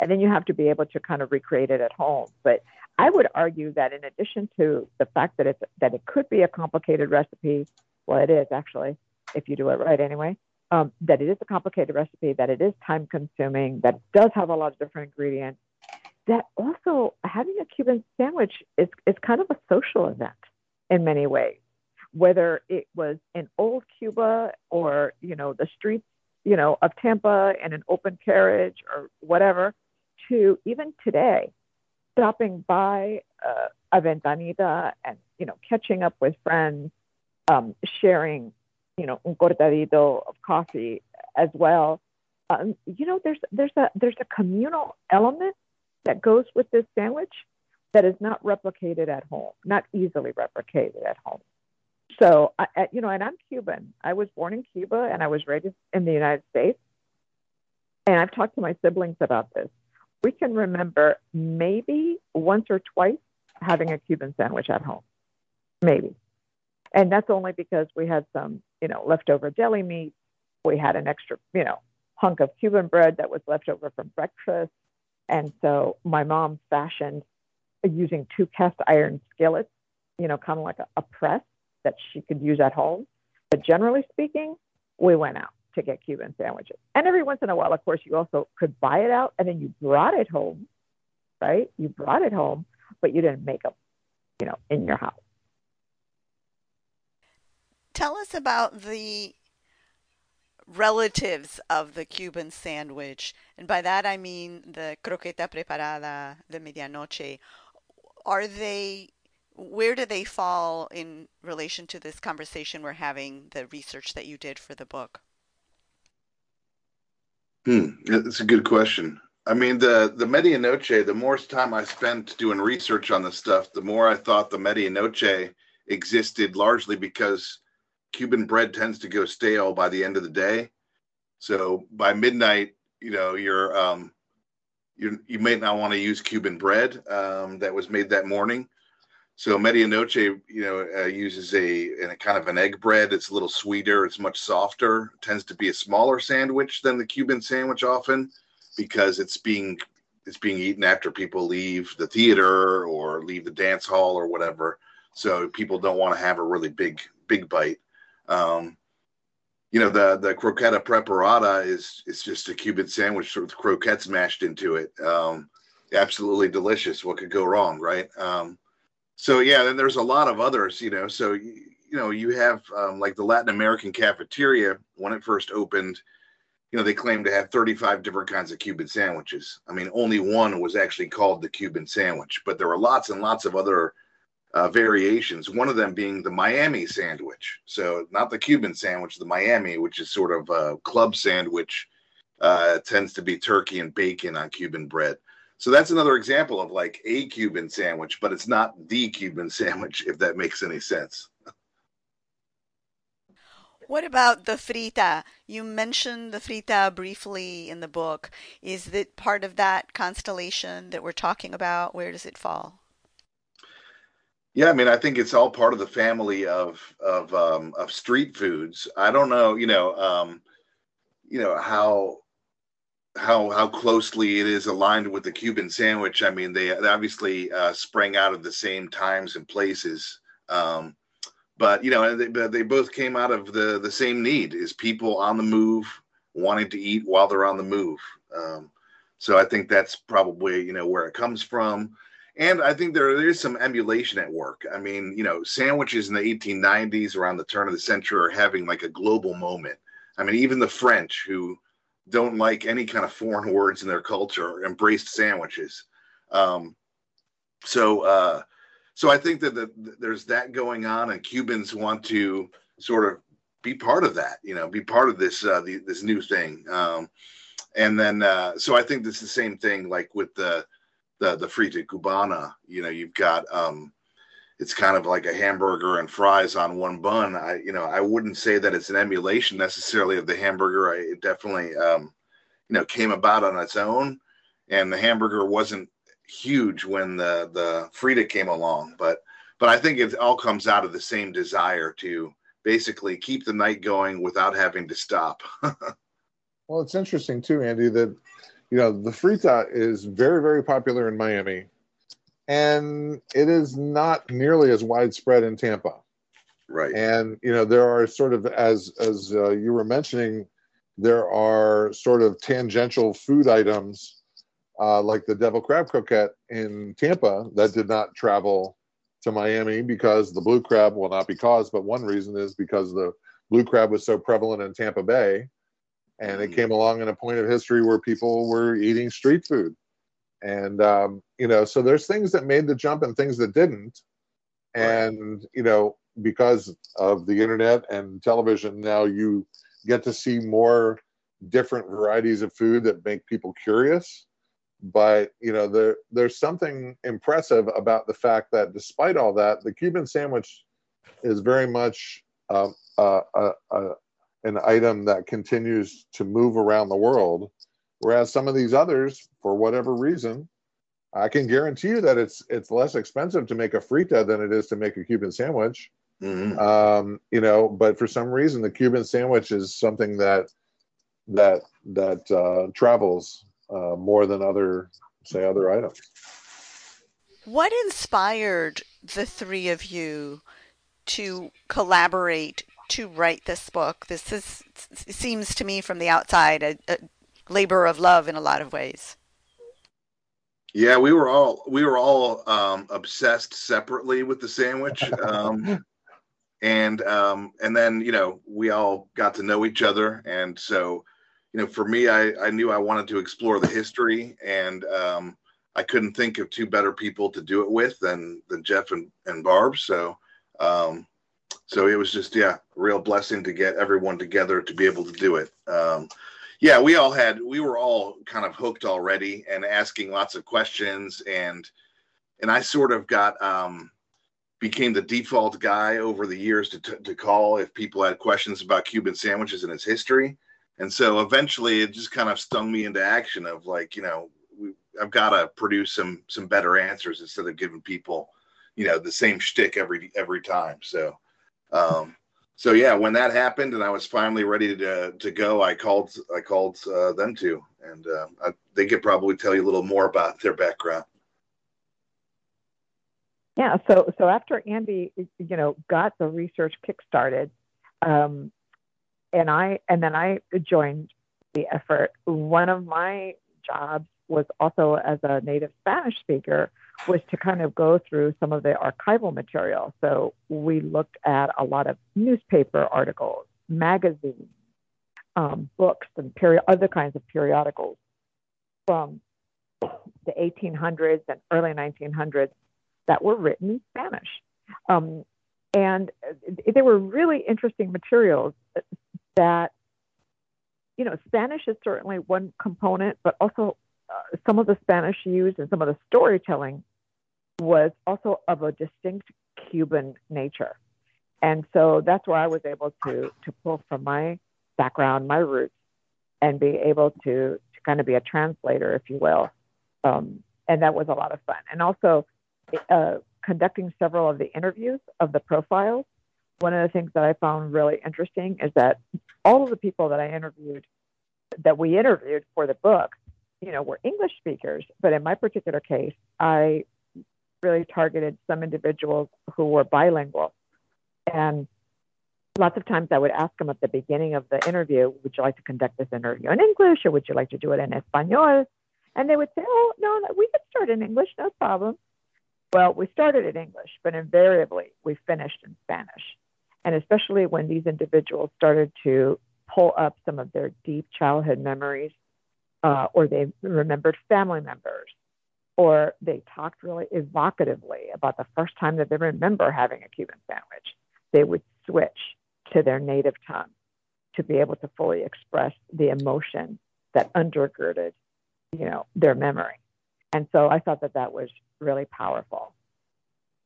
And then you have to be able to kind of recreate it at home. But I would argue that in addition to the fact that it's that it could be a complicated recipe, well it is actually, if you do it right anyway, um, that it is a complicated recipe, that it is time consuming, that does have a lot of different ingredients, that also having a Cuban sandwich is, is kind of a social event in many ways. Whether it was in old Cuba or, you know, the streets, you know, of Tampa and an open carriage or whatever, to even today, stopping by uh, a ventanita and, you know, catching up with friends, um, sharing, you know, un cortadito of coffee as well. Um, you know, there's there's a there's a communal element that goes with this sandwich that is not replicated at home, not easily replicated at home so I, you know, and I'm Cuban. I was born in Cuba and I was raised in the United States. And I've talked to my siblings about this. We can remember maybe once or twice having a Cuban sandwich at home, maybe. And that's only because we had some, you know, leftover deli meat. We had an extra, you know, hunk of Cuban bread that was left over from breakfast. And so my mom fashioned using two cast iron skillets, you know, kind of like a, a press that she could use at home. But generally speaking, we went out to get Cuban sandwiches. And every once in a while, of course, you also could buy it out and then you brought it home, right? You brought it home, but you didn't make them, you know, in your house. Tell us about the relatives of the Cuban sandwich. And by that I mean the croqueta preparada, the medianoche. Are they where do they fall in relation to this conversation we're having, the research that you did for the book? Hmm, that's a good question. I mean, the the medianoche. The more time I spent doing research on this stuff, the more I thought the medianoche existed largely because Cuban bread tends to go stale by the end of the day. So by midnight, you know, you're um, you you may not want to use Cuban bread um, that was made that morning. so medianoche, you know, uh, uses a, a kind of an egg bread. It's a little sweeter. It's much softer. It tends to be a smaller sandwich than the Cuban sandwich often, because it's being it's being eaten after people leave the theater or leave the dance hall or whatever. So people don't want to have a really big big bite. Um, you know the the croqueta preparada is is just a Cuban sandwich with croquettes mashed into it. Um, absolutely delicious. What could go wrong, right? Um, so yeah, then there's a lot of others, you know. So you, you know, you have um, like the Latin American cafeteria when it first opened. You know, they claimed to have 35 different kinds of Cuban sandwiches. I mean, only one was actually called the Cuban sandwich, but there were lots and lots of other uh, variations. One of them being the Miami sandwich. So not the Cuban sandwich, the Miami, which is sort of a club sandwich. Uh, tends to be turkey and bacon on Cuban bread. So that's another example of like a Cuban sandwich, but it's not the Cuban sandwich, if that makes any sense. What about the frita? You mentioned the frita briefly in the book. Is it part of that constellation that we're talking about? Where does it fall? Yeah, I mean, I think it's all part of the family of of um, of street foods. I don't know, you know, um, you know how how how closely it is aligned with the Cuban sandwich. I mean, they, obviously uh, sprang out of the same times and places, um, but you know, they, they both came out of the the same need: is people on the move wanting to eat while they're on the move. Um, so I think that's probably you know where it comes from. And I think there, there is some emulation at work. I mean, you know, sandwiches in the 1890s, around the turn of the century, are having like a global moment. I mean, even the French, who don't like any kind of foreign words in their culture, embraced sandwiches. Um, so, uh, so I think that the, there's that going on, and Cubans want to sort of be part of that, you know, be part of this uh, the, this new thing. Um, and then, uh, so I think it's the same thing, like with the the the frita cubana. You know, you've got um, it's kind of like a hamburger and fries on one bun. I, you know, I wouldn't say that it's an emulation necessarily of the hamburger. I, it definitely, um, you know, came about on its own, and the hamburger wasn't huge when the the Frita came along. But but I think it all comes out of the same desire to basically keep the night going without having to stop. well, it's interesting too, Andy, that you know the Frita is very very popular in Miami and it is not nearly as widespread in Tampa. Right. And you know there are sort of as as uh, you were mentioning, there are sort of tangential food items uh, like the devil crab croquette in Tampa that did not travel to Miami because the blue crab will not because, but one reason is because the blue crab was so prevalent in Tampa Bay, and it mm. came along in a point of history where people were eating street food. And um, you know so there's things that made the jump and things that didn't. And you know because of the internet and television now you get to see more different varieties of food that make people curious. But you know there there's something impressive about the fact that despite all that the cuban sandwich is very much uh, uh, uh, an item that continues to move around the world Whereas some of these others, for whatever reason, I can guarantee you that it's it's less expensive to make a frita than it is to make a Cuban sandwich. Mm-hmm. Um, you know, but for some reason, the Cuban sandwich is something that that that uh, travels uh, more than other, say, other items. What inspired the three of you to collaborate to write this book? This is seems to me from the outside a, a labor of love in a lot of ways. Yeah, we were all we were all um, obsessed separately with the sandwich, um, and um, and then you know we all got to know each other, and so you know for me, I I knew I wanted to explore the history, and um, I couldn't think of two better people to do it with than than Jeff and and Barb. So um, so it was just yeah, a real blessing to get everyone together to be able to do it. Um, yeah, we all had we were all kind of hooked already and asking lots of questions and and I sort of got um became the default guy over the years to to call if people had questions about Cuban sandwiches and its history. And so eventually it just kind of stung me into action of like, you know, we, I've got to produce some some better answers instead of giving people you know the same shtick every every time. So, um, so yeah, when that happened and I was finally ready to to go, I called I called uh, them to, and uh, I, they could probably tell you a little more about their background. Yeah, so so after Andy, you know, got the research kickstarted, um, and I and then I joined the effort. One of my jobs was also as a native Spanish speaker was to kind of go through some of the archival material. So we looked at a lot of newspaper articles, magazines, um, books, and peri- other kinds of periodicals from the 1800s and early 1900s that were written in Spanish. Um, and they were really interesting materials that, you know, Spanish is certainly one component, but also uh, some of the Spanish used and some of the storytelling was also of a distinct Cuban nature. And so that's where I was able to, to pull from my background, my roots, and be able to, to kind of be a translator, if you will. Um, and that was a lot of fun. And also, uh, conducting several of the interviews of the profiles, one of the things that I found really interesting is that all of the people that I interviewed, that we interviewed for the book, you know, we were English speakers. But in my particular case, I really targeted some individuals who were bilingual. And lots of times I would ask them at the beginning of the interview, would you like to conduct this interview in English or would you like to do it in Espanol? And they would say, oh, no, no we could start in English, no problem. Well, we started in English, but invariably we finished in Spanish. And especially when these individuals started to pull up some of their deep childhood memories, uh, or they remembered family members, or they talked really evocatively about the first time that they remember having a Cuban sandwich, they would switch to their native tongue to be able to fully express the emotion that undergirded, you know, their memory. And so I thought that that was really powerful.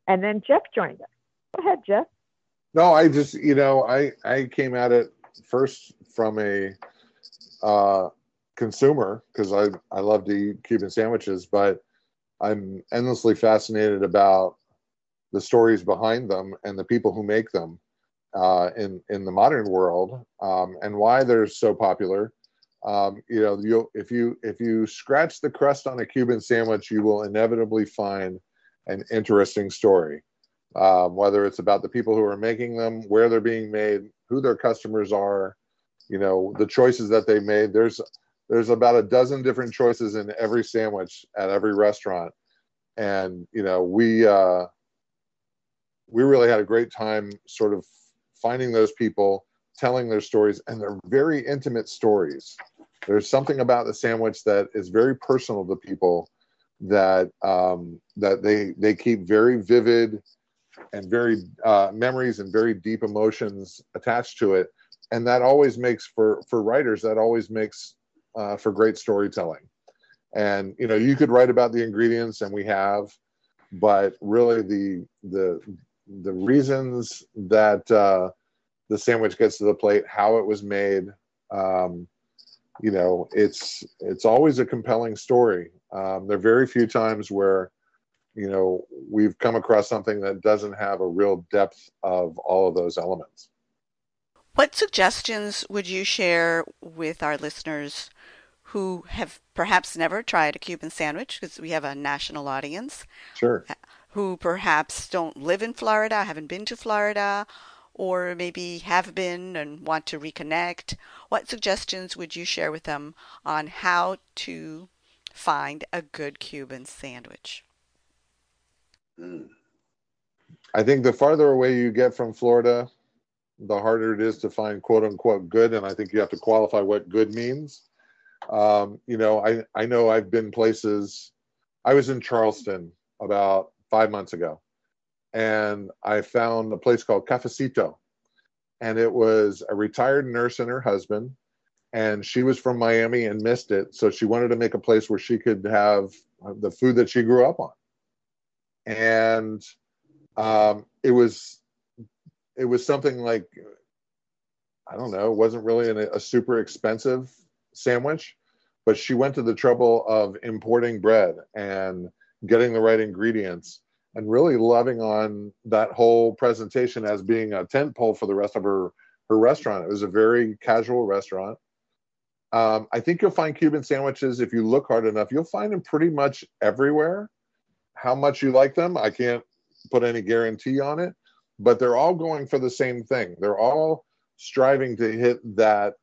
And then Jeff joined us. Go ahead, Jeff. No, I just, you know, I, I came at it first from a uh, consumer because I, I love to eat Cuban sandwiches, but I'm endlessly fascinated about the stories behind them and the people who make them uh, in in the modern world um, and why they're so popular um, you know, you if you if you scratch the crust on a Cuban sandwich, you will inevitably find an interesting story. Um, whether it's about the people who are making them, where they're being made, who their customers are, you know, the choices that they made. There's there's about a dozen different choices in every sandwich at every restaurant, and you know we uh, we really had a great time sort of finding those people telling their stories, and they're very intimate stories. There's something about the sandwich that is very personal to people that um, that they they keep very vivid and very uh, memories and very deep emotions attached to it, and that always makes for for writers that always makes uh, for great storytelling. And you know, you could write about the ingredients, and we have, but really the the the reasons that uh, the sandwich gets to the plate, how it was made. Um, you know, it's it's always a compelling story. Um, there are very few times where, you know, we've come across something that doesn't have a real depth of all of those elements. What suggestions would you share with our listeners who have perhaps never tried a Cuban sandwich because we have a national audience? Sure. Who perhaps don't live in Florida, haven't been to Florida, or maybe have been and want to reconnect, what suggestions would you share with them on how to find a good Cuban sandwich? Hmm. I think the farther away you get from Florida, the harder it is to find quote unquote good. And I think you have to qualify what good means. Um, you know, I, I know I've been places, I was in Charleston about five months ago and I found a place called Cafecito. And it was a retired nurse and her husband. And she was from Miami and missed it. So she wanted to make a place where she could have the food that she grew up on. And um, it was it was something like I don't know, it wasn't really an, a super expensive sandwich, but she went to the trouble of importing bread and getting the right ingredients and really loving on that whole presentation as being a tent pole for the rest of her her restaurant. It was a very casual restaurant. Um, I think you'll find Cuban sandwiches if you look hard enough. You'll find them pretty much everywhere. How much you like them, I can't put any guarantee on it, but they're all going for the same thing. They're all striving to hit that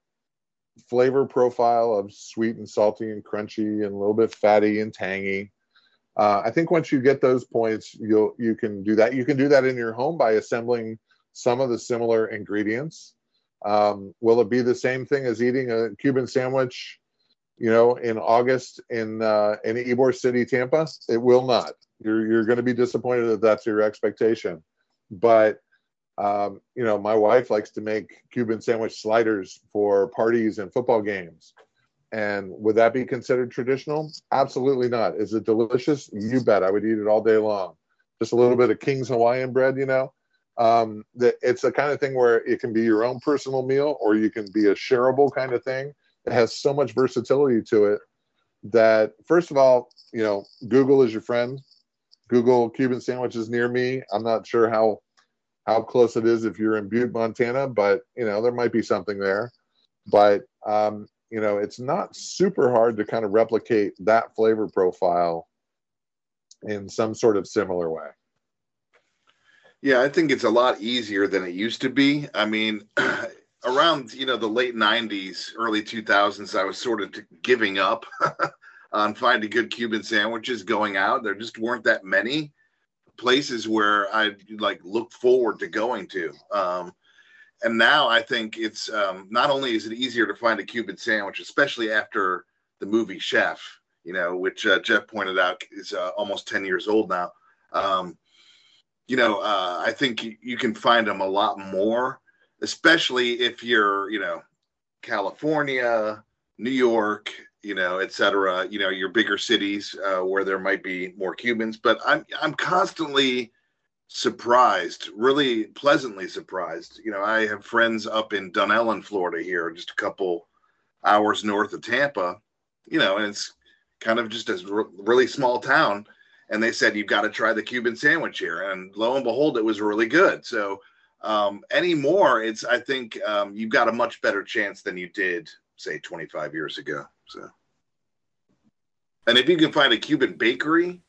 flavor profile of sweet and salty and crunchy and a little bit fatty and tangy. Uh, I think once you get those points, you'll you can do that. You can do that in your home by assembling some of the similar ingredients. Um, will it be the same thing as eating a Cuban sandwich, you know, in August in uh, in Ybor City, Tampa? It will not. You're you're going to be disappointed if that's your expectation. But um, you know, my wife likes to make Cuban sandwich sliders for parties and football games. And would that be considered traditional? Absolutely not. Is it delicious? You bet. I would eat it all day long. Just a little bit of King's Hawaiian bread, you know. Um, that it's the kind of thing where it can be your own personal meal, or you can be a shareable kind of thing. It has so much versatility to it that, first of all, you know, Google is your friend. Google Cuban sandwiches near me. I'm not sure how how close it is if you're in Butte, Montana, but you know there might be something there. But um, you know it's not super hard to kind of replicate that flavor profile in some sort of similar way. Yeah, I think it's a lot easier than it used to be. I mean, around you know the late '90s, early 2000s, I was sort of giving up on finding good Cuban sandwiches going out. There just weren't that many places where I like look forward to going to. Um, and now I think it's um, not only is it easier to find a Cuban sandwich, especially after the movie Chef, you know, which uh, Jeff pointed out is uh, almost 10 years old now. Um, you know, uh, I think you, you, can find them a lot more, especially if you're, you know, California, New York, you know, et cetera, you know, your bigger cities uh, where there might be more Cubans. But I'm I'm constantly surprised, really pleasantly surprised. You know, I have friends up in Dunnellon, Florida, here, just a couple hours north of Tampa. You know, and it's kind of just a really small town. And they said you've got to try the Cuban sandwich here, and lo and behold, it was really good. So um, anymore, it's I think um, you've got a much better chance than you did, say, 25 years ago. So, and if you can find a Cuban bakery,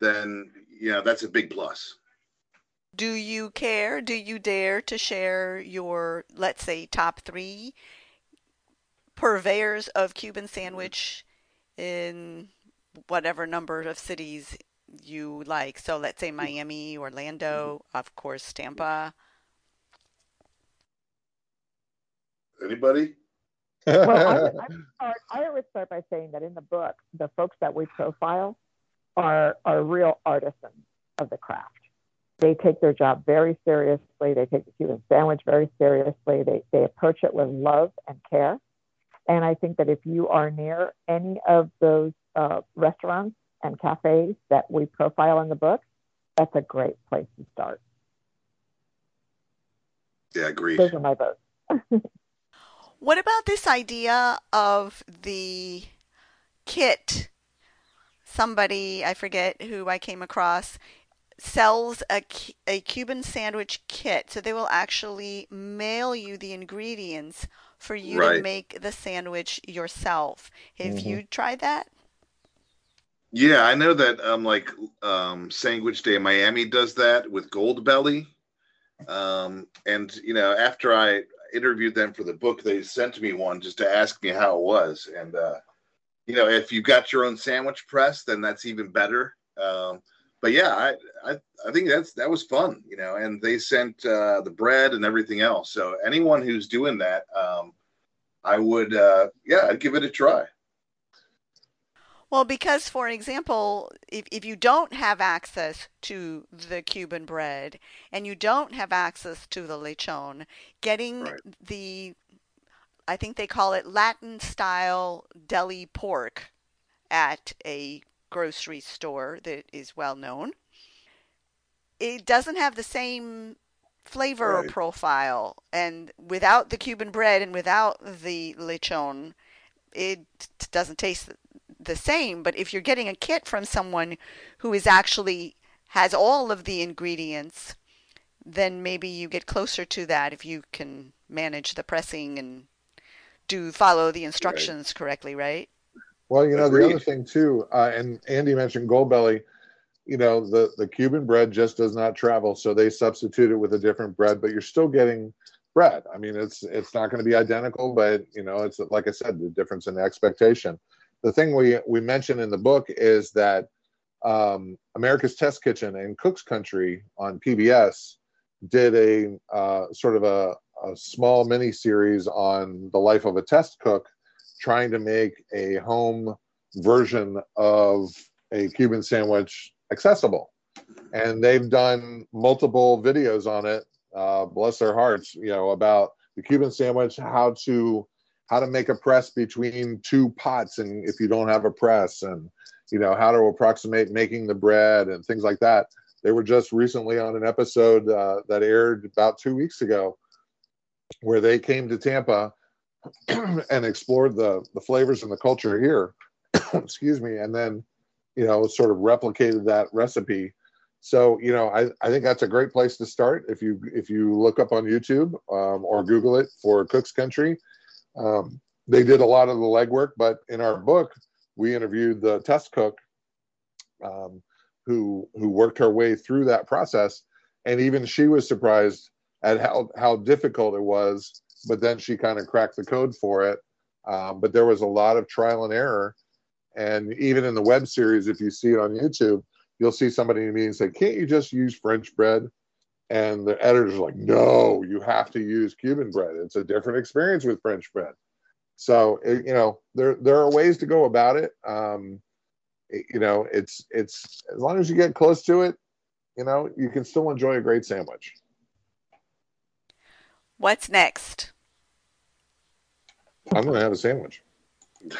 then know that's a big plus. Do you care? Do you dare to share your, let's say, top three purveyors of Cuban sandwich in whatever number of cities you like? So let's say Miami, Orlando, mm-hmm. of course, Tampa. Anybody? Well, I would, I, would start, I would start by saying that in the book, the folks that we profile are are real artisans of the craft. They take their job very seriously. They take the Cuban sandwich very seriously. They they approach it with love and care. And I think that if you are near any of those uh, restaurants and cafes that we profile in the book, that's a great place to start. Yeah, agreed. Those are my votes. What about this idea of the kit? Somebody, I forget who I came across, sells a, a Cuban sandwich kit. So they will actually mail you the ingredients for you right. to make the sandwich yourself. Have mm-hmm. you tried that? Yeah, I know that um like um Sanguich de Miami does that with Goldbelly. Um and you know, after I interviewed them for the book, they sent me one just to ask me how it was. And uh, you know, if you've got your own sandwich press, then that's even better. Um, but yeah, I, I, I think that's that was fun, you know. And they sent uh, the bread and everything else. So anyone who's doing that, um, I would, uh, yeah, I'd give it a try. Well, because, for example, if, if you don't have access to the Cuban bread and you don't have access to the lechon, getting right. the, I think they call it Latin style deli pork at a grocery store that is well known, it doesn't have the same flavor right. profile. And without the Cuban bread and without the lechon, it doesn't taste the same, but if you're getting a kit from someone who is actually has all of the ingredients, then maybe you get closer to that if you can manage the pressing and do follow the instructions right. correctly, right? Well, you know, Agreed. the other thing too, uh, and Andy mentioned Goldbelly, you know, the, the Cuban bread just does not travel. So they substitute it with a different bread, but you're still getting bread. I mean, it's it's not going to be identical, but you know, it's like I said, the difference in expectation. The thing we we mentioned in the book is that um, America's Test Kitchen and Cook's Country on PBS did a uh, sort of a, a small mini series on the life of a test cook, trying to make a home version of a Cuban sandwich accessible. And they've done multiple videos on it. Uh, bless their hearts, you know, about the Cuban sandwich, how to how to make a press between two pots, and if you don't have a press, and you know how to approximate making the bread and things like that. They were just recently on an episode uh, that aired about two weeks ago, where they came to Tampa and explored the the flavors and the culture here. Excuse me, and then you know sort of replicated that recipe. So you know I, I think that's a great place to start if you if you look up on YouTube um, or Google it for Cook's Country. Um, they did a lot of the legwork, but in our book we interviewed the test cook um, who who worked her way through that process, and even she was surprised at how how difficult it was. But then she kind of cracked the code for it. Um, but there was a lot of trial and error, and even in the web series, if you see it on YouTube, you'll see somebody in a meeting say, "Can't you just use French bread?" And the editors are like, "No, you have to use Cuban bread. It's a different experience with French bread." So it, you know, there there are ways to go about it. Um, you know, it's it's as long as you get close to it, you know, you can still enjoy a great sandwich. What's next? I'm going to have a sandwich. you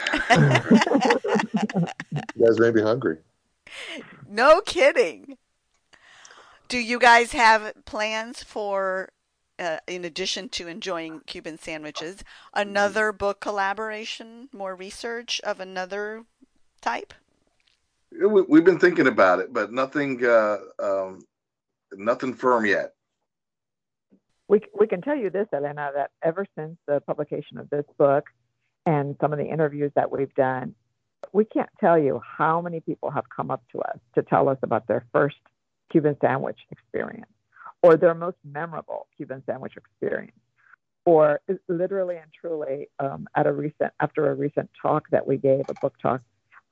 guys may be hungry. No kidding. Do you guys have plans for, uh, in addition to enjoying Cuban sandwiches, another book collaboration, more research of another type? We've been thinking about it, but nothing, uh, um, nothing firm yet. We we can tell you this, Elena, that ever since the publication of this book and some of the interviews that we've done, we can't tell you how many people have come up to us to tell us about their first Cuban sandwich experience or their most memorable Cuban sandwich experience. Or literally and truly, um, at a recent after a recent talk that we gave, a book talk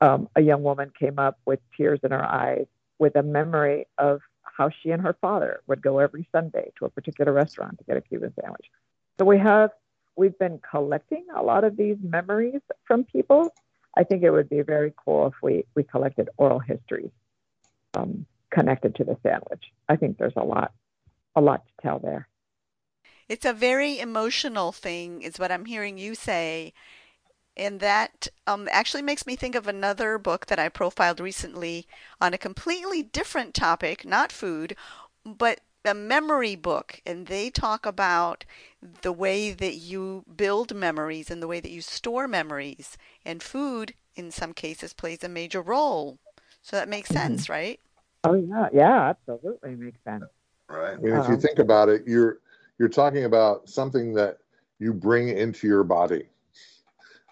um, a young woman came up with tears in her eyes with a memory of how she and her father would go every Sunday to a particular restaurant to get a Cuban sandwich. So we have we've been collecting a lot of these memories from people. I think it would be very cool if we we collected oral histories um, connected to the sandwich. I think there's a lot a lot to tell there. It's a very emotional thing, is what I'm hearing you say. And that um, actually makes me think of another book that I profiled recently on a completely different topic, not food, but a memory book. And they talk about the way that you build memories and the way that you store memories. And food, in some cases, plays a major role. So that makes mm-hmm. sense, right? Oh yeah, yeah, absolutely makes sense. Right. I mean, if you um, think about it, you're you're talking about something that you bring into your body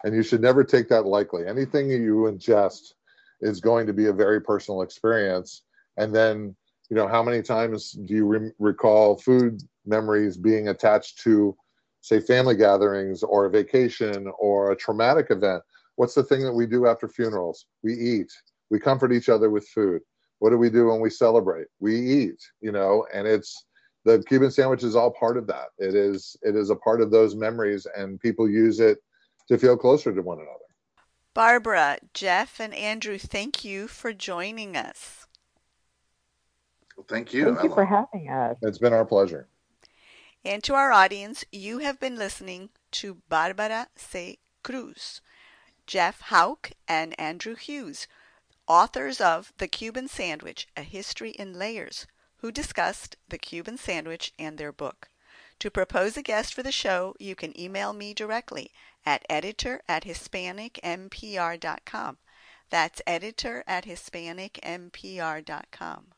and you should never take that lightly. Anything you ingest is going to be a very personal experience. And then, you know, how many times do you re- recall food memories being attached to, say, family gatherings or a vacation or a traumatic event? What's the thing that we do after funerals? We eat. We comfort each other with food. What do we do when we celebrate? We eat, you know, and it's the Cuban sandwich is all part of that. It is it is a part of those memories and people use it to feel closer to one another. Barbara, Jeff, and Andrew, thank you for joining us. Well, thank you. Thank you for having us. It's been our pleasure. And to our audience, you have been listening to Barbara C. Cruz, Jeff Houck, and Andrew Huse, authors of The Cuban Sandwich A History in Layers, who discussed the Cuban sandwich and their book. To propose a guest for the show, you can email me directly at editor at hispanicmpr.com. That's editor at hispanicmpr.com.